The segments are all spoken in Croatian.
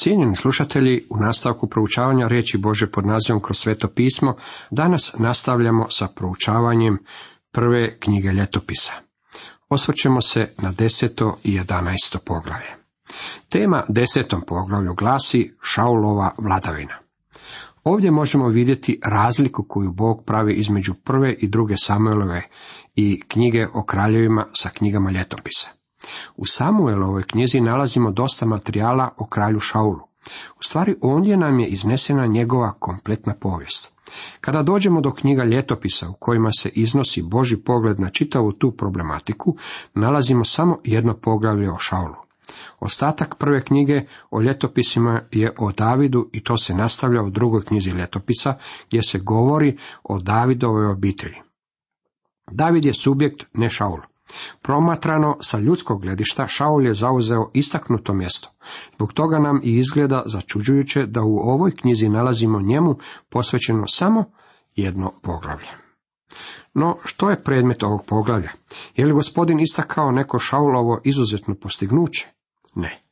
Cijenjeni slušatelji, u nastavku proučavanja riječi Bože pod nazivom kroz sveto pismo, danas nastavljamo sa proučavanjem prve knjige ljetopisa. Osvrćemo se na deseto i jedanaesto poglavlje. Tema desetom poglavlju glasi Šaulova vladavina. Ovdje možemo vidjeti razliku koju Bog pravi između prve i druge Samuelove i knjige o kraljevima sa knjigama ljetopisa. U Samuelovoj knjizi nalazimo dosta materijala o kralju Šaulu. U stvari ondje nam je iznesena njegova kompletna povijest. Kada dođemo do knjiga ljetopisa u kojima se iznosi Boži pogled na čitavu tu problematiku, nalazimo samo jedno poglavlje o Šaulu. Ostatak prve knjige o ljetopisima je o Davidu i to se nastavlja u drugoj knjizi ljetopisa gdje se govori o Davidovoj obitelji. David je subjekt, ne Šaul. Promatrano sa ljudskog gledišta, Šaul je zauzeo istaknuto mjesto. Zbog toga nam i izgleda začuđujuće da u ovoj knjizi nalazimo njemu posvećeno samo jedno poglavlje. No, što je predmet ovog poglavlja? Je li gospodin istakao neko Šaulovo izuzetno postignuće? Ne.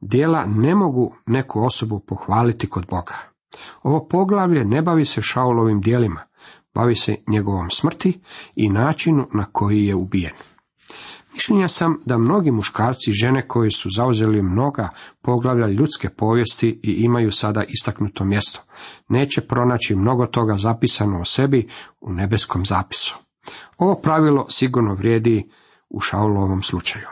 Dijela ne mogu neku osobu pohvaliti kod Boga. Ovo poglavlje ne bavi se Šaulovim dijelima, bavi se njegovom smrti i načinu na koji je ubijen. Mišljenja sam da mnogi muškarci i žene koji su zauzeli mnoga poglavlja ljudske povijesti i imaju sada istaknuto mjesto, neće pronaći mnogo toga zapisano o sebi u nebeskom zapisu. Ovo pravilo sigurno vrijedi u Šaulovom slučaju.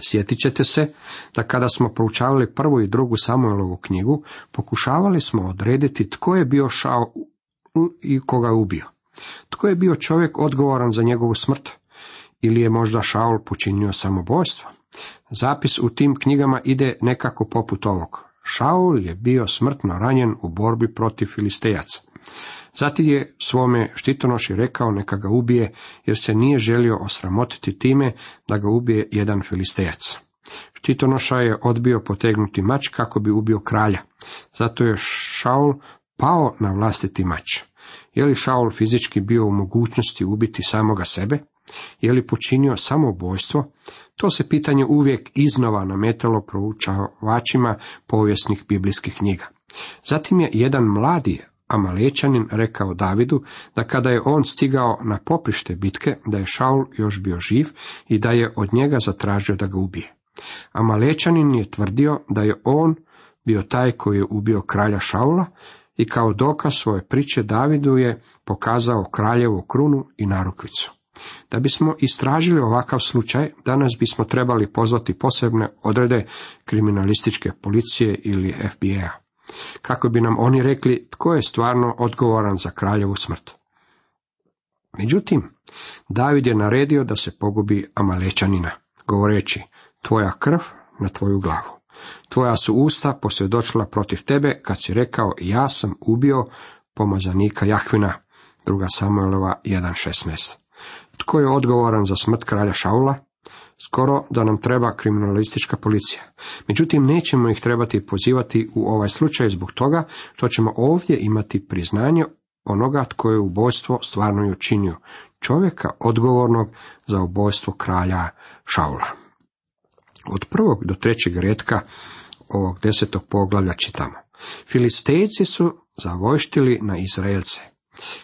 Sjetit ćete se da kada smo proučavali prvu i drugu Samuelovu knjigu, pokušavali smo odrediti tko je bio Šaul i koga je ubio. Tko je bio čovjek odgovoran za njegovu smrt? Ili je možda Šaul počinio samobojstvo? Zapis u tim knjigama ide nekako poput ovog. Šaul je bio smrtno ranjen u borbi protiv filistejaca. Zatim je svome štitonoši rekao neka ga ubije, jer se nije želio osramotiti time da ga ubije jedan filistejac. Štitonoša je odbio potegnuti mač kako bi ubio kralja. Zato je Šaul pao na vlastiti mač. Je li Šaul fizički bio u mogućnosti ubiti samoga sebe? Je li počinio samoubojstvo? To se pitanje uvijek iznova nametalo proučavačima povijesnih biblijskih knjiga. Zatim je jedan mladi Amalečanin rekao Davidu da kada je on stigao na poprište bitke, da je Šaul još bio živ i da je od njega zatražio da ga ubije. Amalečanin je tvrdio da je on bio taj koji je ubio kralja Šaula i kao dokaz svoje priče Davidu je pokazao kraljevu krunu i narukvicu. Da bismo istražili ovakav slučaj, danas bismo trebali pozvati posebne odrede kriminalističke policije ili FBI-a. Kako bi nam oni rekli tko je stvarno odgovoran za kraljevu smrt. Međutim, David je naredio da se pogubi Amalečanina, govoreći, tvoja krv na tvoju glavu. Tvoja su usta posvjedočila protiv tebe kad si rekao ja sam ubio pomazanika Jahvina, druga Samuelova 1.16. Tko je odgovoran za smrt kralja Šaula? Skoro da nam treba kriminalistička policija. Međutim, nećemo ih trebati pozivati u ovaj slučaj zbog toga što ćemo ovdje imati priznanje onoga tko je ubojstvo stvarno i učinio, čovjeka odgovornog za ubojstvo kralja Šaula. Od prvog do trećeg redka ovog desetog poglavlja čitamo. Filistejci su zavojštili na Izraelce.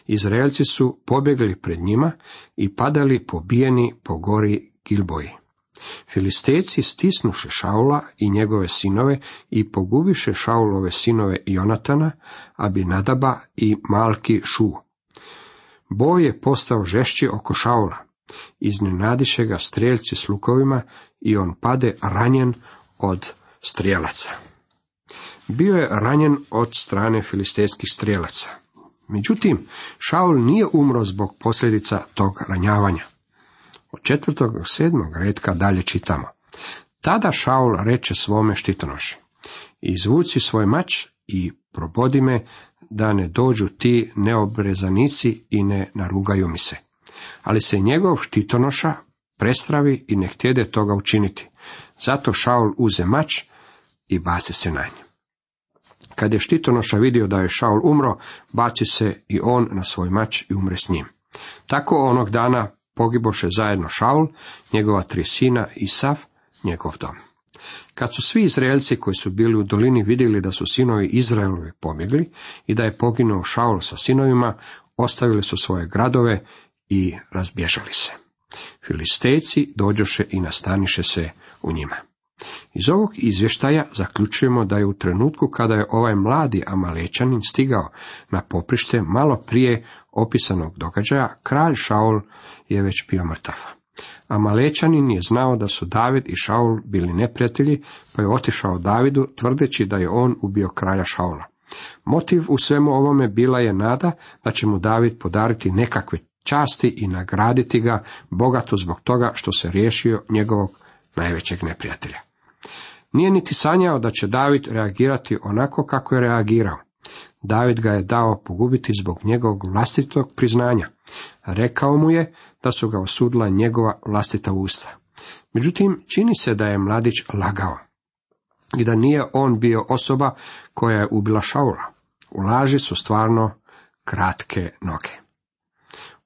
Izraelci su pobjegli pred njima i padali pobijeni po gori Gilboji. Filistejci stisnuše Šaula i njegove sinove i pogubiše Šaulove sinove Jonatana, Abinadaba i Malki Šu. Boj je postao žešći oko Šaula. Iznenadiše ga strijelci s lukovima i on pade ranjen od strijelaca. Bio je ranjen od strane filistejskih strijelaca. Međutim, Šaul nije umro zbog posljedica tog ranjavanja. Od četvrtog do sedmog redka dalje čitamo. Tada Šaul reče svome štitonoši, izvuci svoj mač i probodi me da ne dođu ti neobrezanici i ne narugaju mi se. Ali se njegov štitonoša prestravi i ne htjede toga učiniti. Zato Šaul uze mač i baci se na nje. Kad je štitonoša vidio da je Šaul umro, baci se i on na svoj mač i umre s njim. Tako onog dana pogiboše zajedno Šaul, njegova tri sina i sav njegov dom. Kad su svi Izraelci koji su bili u dolini vidjeli da su sinovi Izraelovi pobjegli i da je poginuo Šaul sa sinovima, ostavili su svoje gradove i razbježali se. Filistejci dođoše i nastaniše se u njima. Iz ovog izvještaja zaključujemo da je u trenutku kada je ovaj mladi Amalečanin stigao na poprište malo prije opisanog događaja, kralj Šaul je već bio mrtav. Amalečanin je znao da su David i Šaul bili neprijatelji, pa je otišao Davidu tvrdeći da je on ubio kralja Šaula. Motiv u svemu ovome bila je nada da će mu David podariti nekakve časti i nagraditi ga bogato zbog toga što se riješio njegovog najvećeg neprijatelja. Nije niti sanjao da će David reagirati onako kako je reagirao. David ga je dao pogubiti zbog njegovog vlastitog priznanja. Rekao mu je da su ga osudila njegova vlastita usta. Međutim, čini se da je mladić lagao i da nije on bio osoba koja je ubila Šaula. U laži su stvarno kratke noge.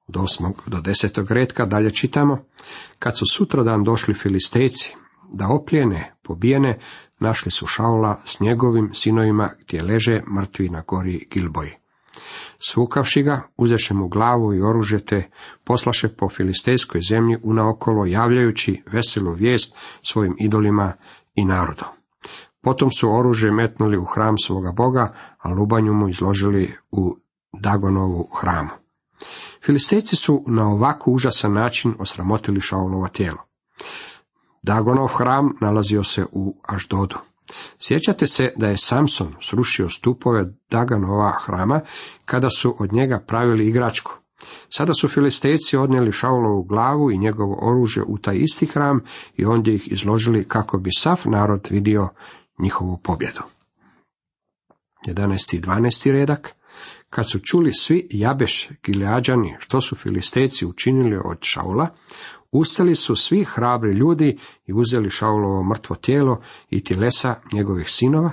Od osmog do desetog redka dalje čitamo, kad su sutradan došli filistejci, da oplijene pobijene, našli su Šaula s njegovim sinovima gdje leže mrtvi na gori Gilboji. Svukavši ga, uzeše mu glavu i oružje te poslaše po filistejskoj zemlji unaokolo javljajući veselu vijest svojim idolima i narodu. Potom su oružje metnuli u hram svoga boga, a lubanju mu izložili u Dagonovu hramu. Filistejci su na ovako užasan način osramotili Šaulovo tijelo. Dagonov hram nalazio se u Aždodu. Sjećate se da je Samson srušio stupove Daganova hrama kada su od njega pravili igračku. Sada su filistejci odnijeli Šaulovu glavu i njegovo oružje u taj isti hram i ondje ih izložili kako bi sav narod vidio njihovu pobjedu. 11. i 12. redak Kad su čuli svi Jabeš Gileađani što su filistejci učinili od Šaula, ustali su svi hrabri ljudi i uzeli Šaulovo mrtvo tijelo i tjelesa njegovih sinova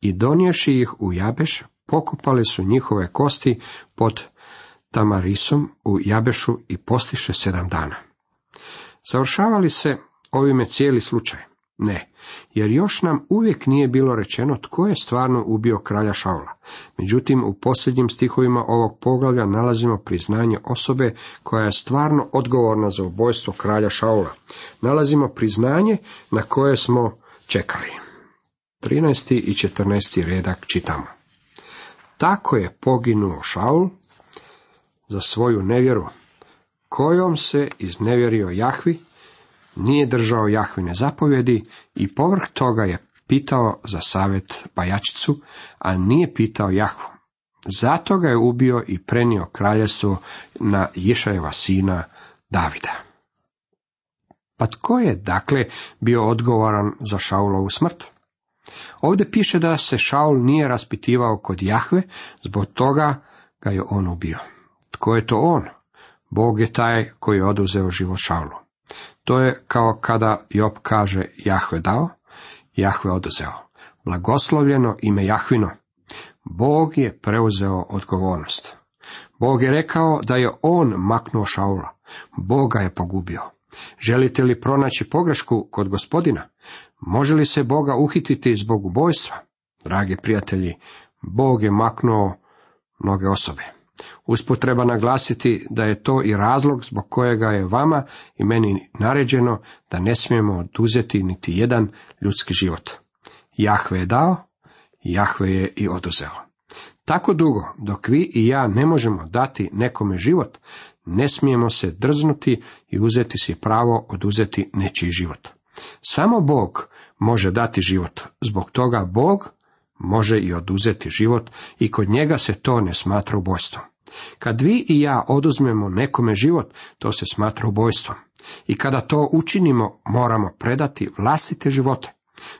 i donijevši ih u Jabeš, pokupali su njihove kosti pod Tamarisom u Jabešu i postiše sedam dana. Završavali se ovime cijeli slučaj? Ne, jer još nam uvijek nije bilo rečeno tko je stvarno ubio kralja Šaula. Međutim, u posljednjim stihovima ovog poglavlja nalazimo priznanje osobe koja je stvarno odgovorna za ubojstvo kralja Šaula. Nalazimo priznanje na koje smo čekali. 13. i 14. redak čitamo. Tako je poginuo Šaul za svoju nevjeru, kojom se iznevjerio Jahvi, nije držao Jahvine zapovjedi i povrh toga je pitao za savjet Bajačicu, a nije pitao Jahvu. Zato ga je ubio i prenio kraljevstvo na Ješajeva sina Davida. Pa tko je, dakle, bio odgovoran za Šaulovu smrt? Ovdje piše da se Šaul nije raspitivao kod Jahve, zbog toga ga je on ubio. Tko je to on? Bog je taj koji je oduzeo život Šaulu. To je kao kada Job kaže Jahve dao, Jahve oduzeo. Blagoslovljeno ime Jahvino. Bog je preuzeo odgovornost. Bog je rekao da je on maknuo Šaula. Boga je pogubio. Želite li pronaći pogrešku kod gospodina? Može li se Boga uhititi zbog ubojstva? Dragi prijatelji, Bog je maknuo mnoge osobe. Usput treba naglasiti da je to i razlog zbog kojega je vama i meni naređeno da ne smijemo oduzeti niti jedan ljudski život. Jahve je dao, Jahve je i oduzeo. Tako dugo, dok vi i ja ne možemo dati nekome život, ne smijemo se drznuti i uzeti si pravo oduzeti nečiji život. Samo Bog može dati život, zbog toga Bog može i oduzeti život i kod njega se to ne smatra ubojstvom. Kad vi i ja oduzmemo nekome život, to se smatra ubojstvom. I kada to učinimo, moramo predati vlastite živote.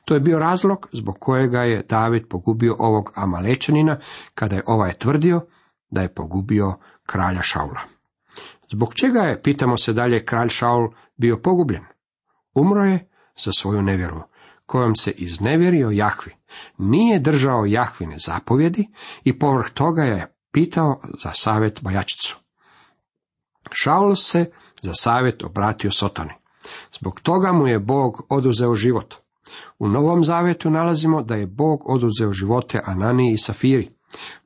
To je bio razlog zbog kojega je David pogubio ovog Amalečanina, kada je ovaj tvrdio da je pogubio kralja Šaula. Zbog čega je, pitamo se dalje, kralj Šaul bio pogubljen? Umro je za svoju nevjeru, kojom se iznevjerio Jahvi. Nije držao Jahvine zapovjedi i povrh toga je pitao za savjet Bajačicu. Šaul se za savjet obratio Sotoni. Zbog toga mu je Bog oduzeo život. U Novom Zavetu nalazimo da je Bog oduzeo živote Ananiji i Safiri.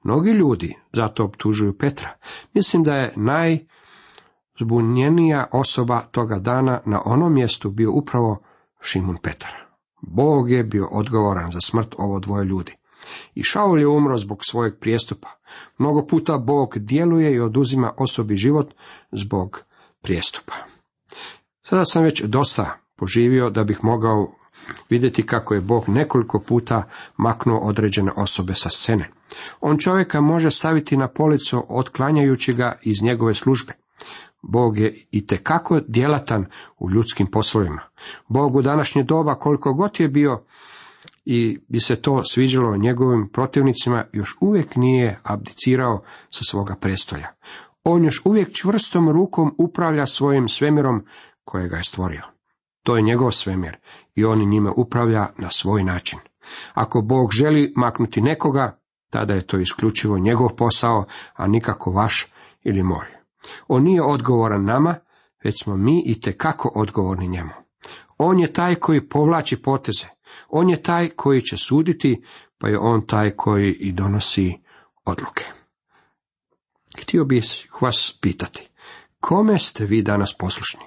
Mnogi ljudi zato optužuju Petra. Mislim da je najzbunjenija osoba toga dana na onom mjestu bio upravo Šimun Petar. Bog je bio odgovoran za smrt ovo dvoje ljudi. I Šaul je umro zbog svojeg prijestupa. Mnogo puta Bog djeluje i oduzima osobi život zbog prijestupa. Sada sam već dosta poživio da bih mogao vidjeti kako je Bog nekoliko puta maknuo određene osobe sa scene. On čovjeka može staviti na policu otklanjajući ga iz njegove službe. Bog je i tekako djelatan u ljudskim poslovima. Bog u današnje doba koliko god je bio i bi se to sviđalo njegovim protivnicima, još uvijek nije abdicirao sa svoga prestolja. On još uvijek čvrstom rukom upravlja svojim svemirom kojega je stvorio. To je njegov svemir i on njime upravlja na svoj način. Ako Bog želi maknuti nekoga, tada je to isključivo njegov posao, a nikako vaš ili moj. On nije odgovoran nama, već smo mi i kako odgovorni njemu. On je taj koji povlači poteze. On je taj koji će suditi, pa je on taj koji i donosi odluke. Htio bih vas pitati, kome ste vi danas poslušni?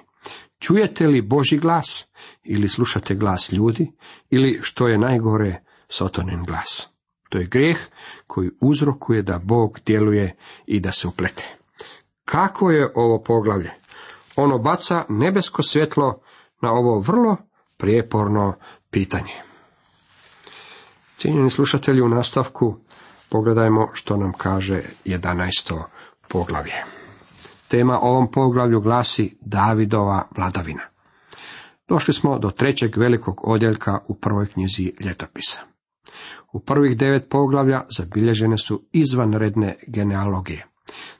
Čujete li Boži glas ili slušate glas ljudi ili što je najgore sotonin glas? To je grijeh koji uzrokuje da Bog djeluje i da se uplete. Kako je ovo poglavlje? Ono baca nebesko svjetlo na ovo vrlo prijeporno pitanje. Cijenjeni slušatelji u nastavku pogledajmo što nam kaže 11. poglavlje. Tema ovom poglavlju glasi Davidova vladavina. Došli smo do trećeg velikog odjeljka u prvoj knjizi ljetopisa. U prvih devet poglavlja zabilježene su izvanredne genealogije.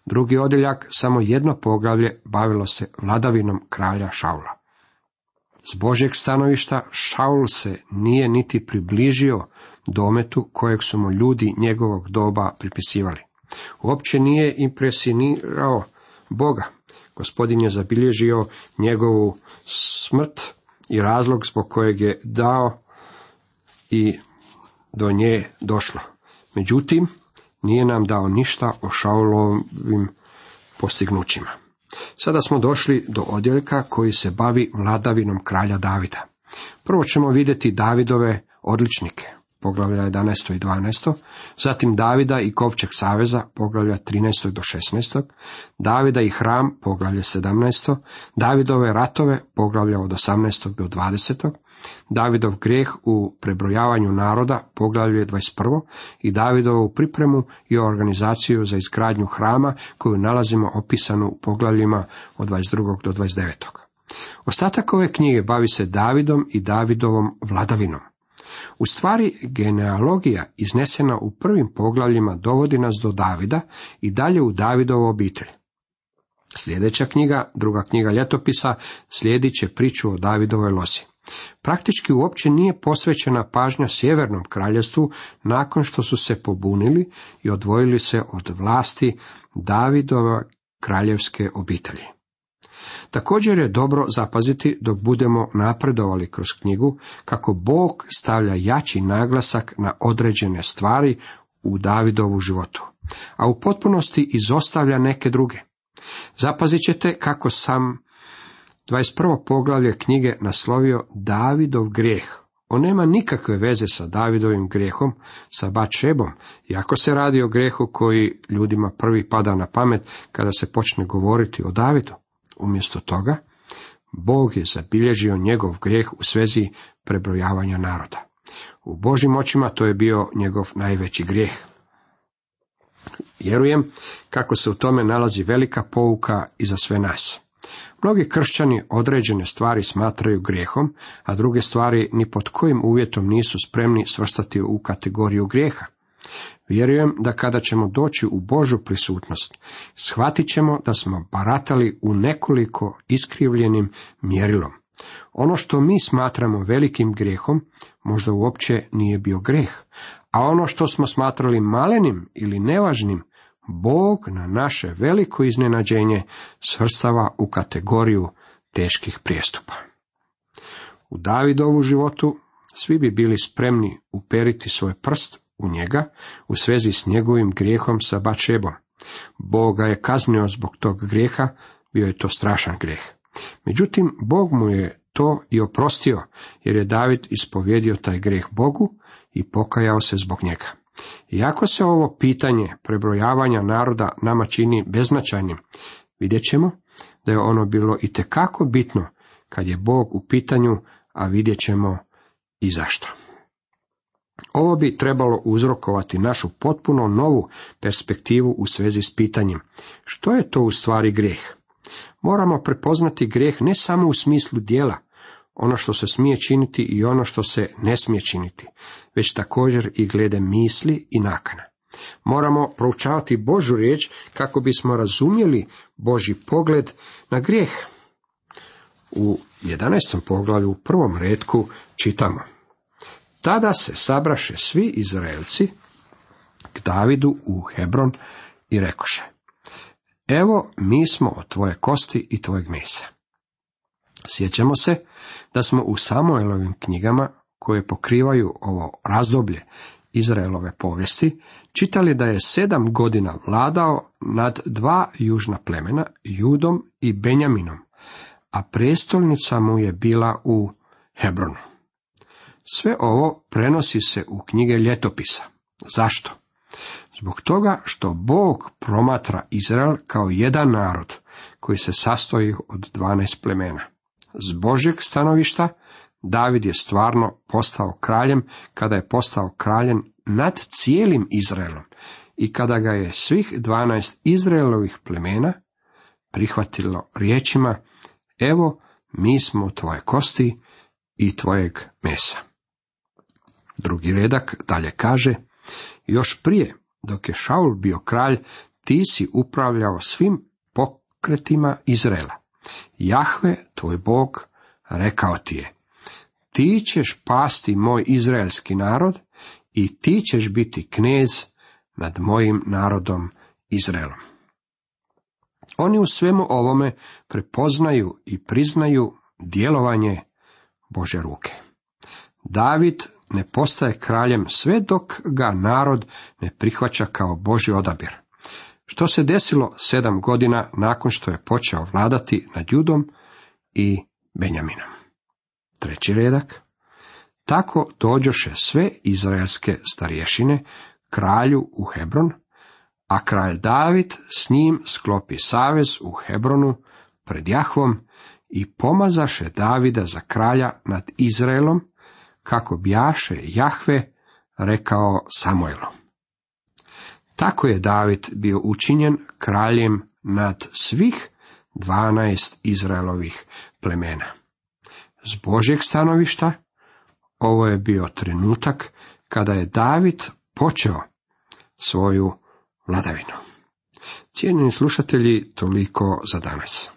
Drugi odjeljak, samo jedno poglavlje, bavilo se vladavinom kralja Šaula. S Božjeg stanovišta Šaul se nije niti približio dometu kojeg su mu ljudi njegovog doba pripisivali. Uopće nije impresionirao Boga. Gospodin je zabilježio njegovu smrt i razlog zbog kojeg je dao i do nje došlo. Međutim, nije nam dao ništa o Šaulovim postignućima. Sada smo došli do odjeljka koji se bavi vladavinom kralja Davida. Prvo ćemo vidjeti Davidove odličnike, poglavlja 11. i 12. Zatim Davida i Kovčeg saveza, poglavlja 13. do 16. Davida i hram, poglavlje 17. Davidove ratove, poglavlja od 18. do 20. Davidov grijeh u prebrojavanju naroda, poglavlje 21. i Davidovu pripremu i organizaciju za izgradnju hrama koju nalazimo opisanu u poglavljima od 22. do 29. Ostatak ove knjige bavi se Davidom i Davidovom vladavinom. U stvari, genealogija iznesena u prvim poglavljima dovodi nas do Davida i dalje u Davidovu obitelj. Sljedeća knjiga, druga knjiga ljetopisa, slijedit će priču o Davidovoj lozi. Praktički uopće nije posvećena pažnja sjevernom kraljevstvu nakon što su se pobunili i odvojili se od vlasti Davidova kraljevske obitelji. Također je dobro zapaziti dok budemo napredovali kroz knjigu kako Bog stavlja jači naglasak na određene stvari u Davidovu životu, a u potpunosti izostavlja neke druge. Zapazit ćete kako sam 21. poglavlje knjige naslovio Davidov grijeh. On nema nikakve veze sa Davidovim grijehom, sa Bačebom, iako se radi o grehu koji ljudima prvi pada na pamet kada se počne govoriti o Davidu. Umjesto toga, Bog je zabilježio njegov grijeh u svezi prebrojavanja naroda. U Božim očima to je bio njegov najveći grijeh. Vjerujem kako se u tome nalazi velika pouka i za sve nas. Mnogi kršćani određene stvari smatraju grijehom, a druge stvari ni pod kojim uvjetom nisu spremni svrstati u kategoriju grijeha. Vjerujem da kada ćemo doći u Božu prisutnost, shvatit ćemo da smo baratali u nekoliko iskrivljenim mjerilom. Ono što mi smatramo velikim grijehom, možda uopće nije bio grijeh, a ono što smo smatrali malenim ili nevažnim, Bog na naše veliko iznenađenje svrstava u kategoriju teških prijestupa. U Davidovu životu svi bi bili spremni uperiti svoj prst u njega u svezi s njegovim grijehom sa Bačebom. Bog ga je kaznio zbog tog grijeha, bio je to strašan grijeh. Međutim, Bog mu je to i oprostio, jer je David ispovjedio taj grijeh Bogu i pokajao se zbog njega. Iako se ovo pitanje prebrojavanja naroda nama čini beznačajnim, vidjet ćemo da je ono bilo i tekako bitno kad je Bog u pitanju, a vidjet ćemo i zašto. Ovo bi trebalo uzrokovati našu potpuno novu perspektivu u svezi s pitanjem što je to u stvari grijeh. Moramo prepoznati grijeh ne samo u smislu dijela, ono što se smije činiti i ono što se ne smije činiti, već također i glede misli i nakana. Moramo proučavati Božu riječ kako bismo razumjeli Boži pogled na grijeh. U 11. poglavlju u prvom redku čitamo. Tada se sabraše svi Izraelci k Davidu u Hebron i rekoše. Evo, mi smo od tvoje kosti i tvojeg mesa. Sjećamo se da smo u Samuelovim knjigama, koje pokrivaju ovo razdoblje Izraelove povijesti, čitali da je sedam godina vladao nad dva južna plemena, Judom i Benjaminom, a prestolnica mu je bila u Hebronu. Sve ovo prenosi se u knjige ljetopisa. Zašto? Zbog toga što Bog promatra Izrael kao jedan narod koji se sastoji od dvanaest plemena. S Božeg stanovišta David je stvarno postao kraljem kada je postao kraljem nad cijelim Izraelom i kada ga je svih dvanaest Izraelovih plemena prihvatilo riječima Evo, mi smo tvoje kosti i tvojeg mesa. Drugi redak dalje kaže, još prije, dok je Šaul bio kralj, ti si upravljao svim pokretima Izraela. Jahve, tvoj Bog, rekao ti je, ti ćeš pasti moj izraelski narod i ti ćeš biti knez nad mojim narodom Izraelom. Oni u svemu ovome prepoznaju i priznaju djelovanje Bože ruke. David ne postaje kraljem sve dok ga narod ne prihvaća kao Boži odabir. Što se desilo sedam godina nakon što je počeo vladati nad Judom i Benjaminom. Treći redak. Tako dođoše sve izraelske starješine kralju u Hebron, a kralj David s njim sklopi savez u Hebronu pred Jahvom i pomazaše Davida za kralja nad Izraelom, kako bjaše Jahve rekao Samuelu. Tako je David bio učinjen kraljem nad svih dvanaest Izraelovih plemena. S Božjeg stanovišta ovo je bio trenutak kada je David počeo svoju vladavinu. Cijenjeni slušatelji, toliko za danas.